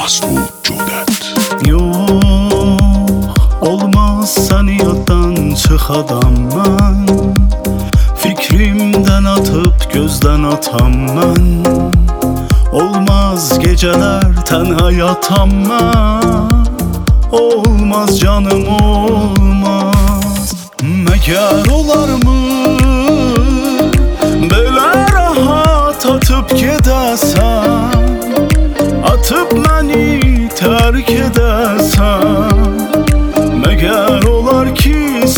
Maslu Cudet. Yox, olmazsan yaddan çıx adam mən Fikrimdən atıb gözdən atam mən Olmaz gecələr tənha yatam mən Olmaz canım olmaz. Məgər o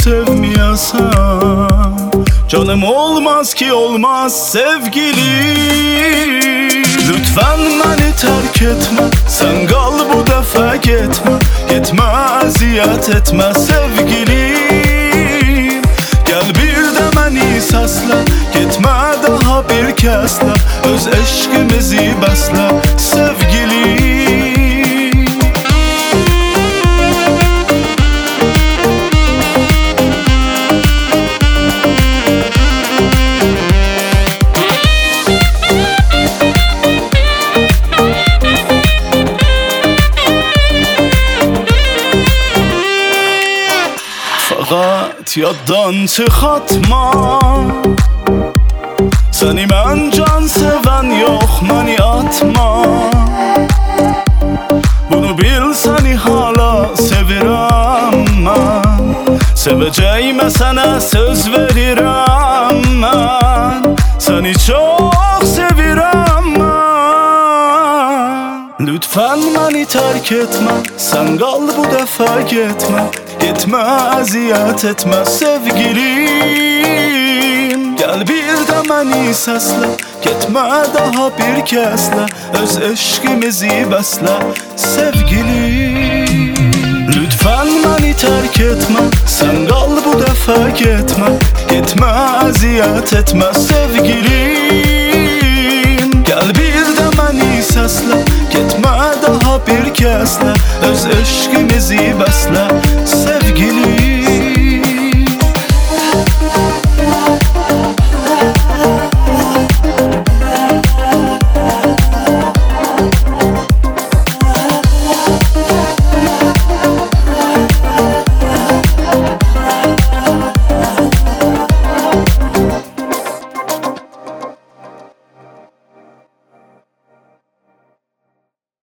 sevməyəsən Canım olmaz ki olmaz sevgilim. Lütfen beni terk etme Sen kal bu defa gitme Gitme eziyet etme sevgilim. Gel bir de beni sesle Gitme daha bir kesle Öz eşkimizi besle sevgilim فقط یاد دان چه خط ما. سنی من جان سون یخ منی آتما. بونو بیل سنی حالا سویرم من. سوی جایم سنه سوز وریرم من. سنی چون Lütfen beni terk etme Sen kal bu defa gitme. Gitme eziyet etme sevgilim. Gel bir de beni sesle Gitme daha bir kesle. Öz eşkimizi besle sevgilim. Lütfen beni terk etme Sen kal bu defa gitme. Gitme eziyet etme sevgilim. Gel bir de beni sesle Kesle Öz eşkimizi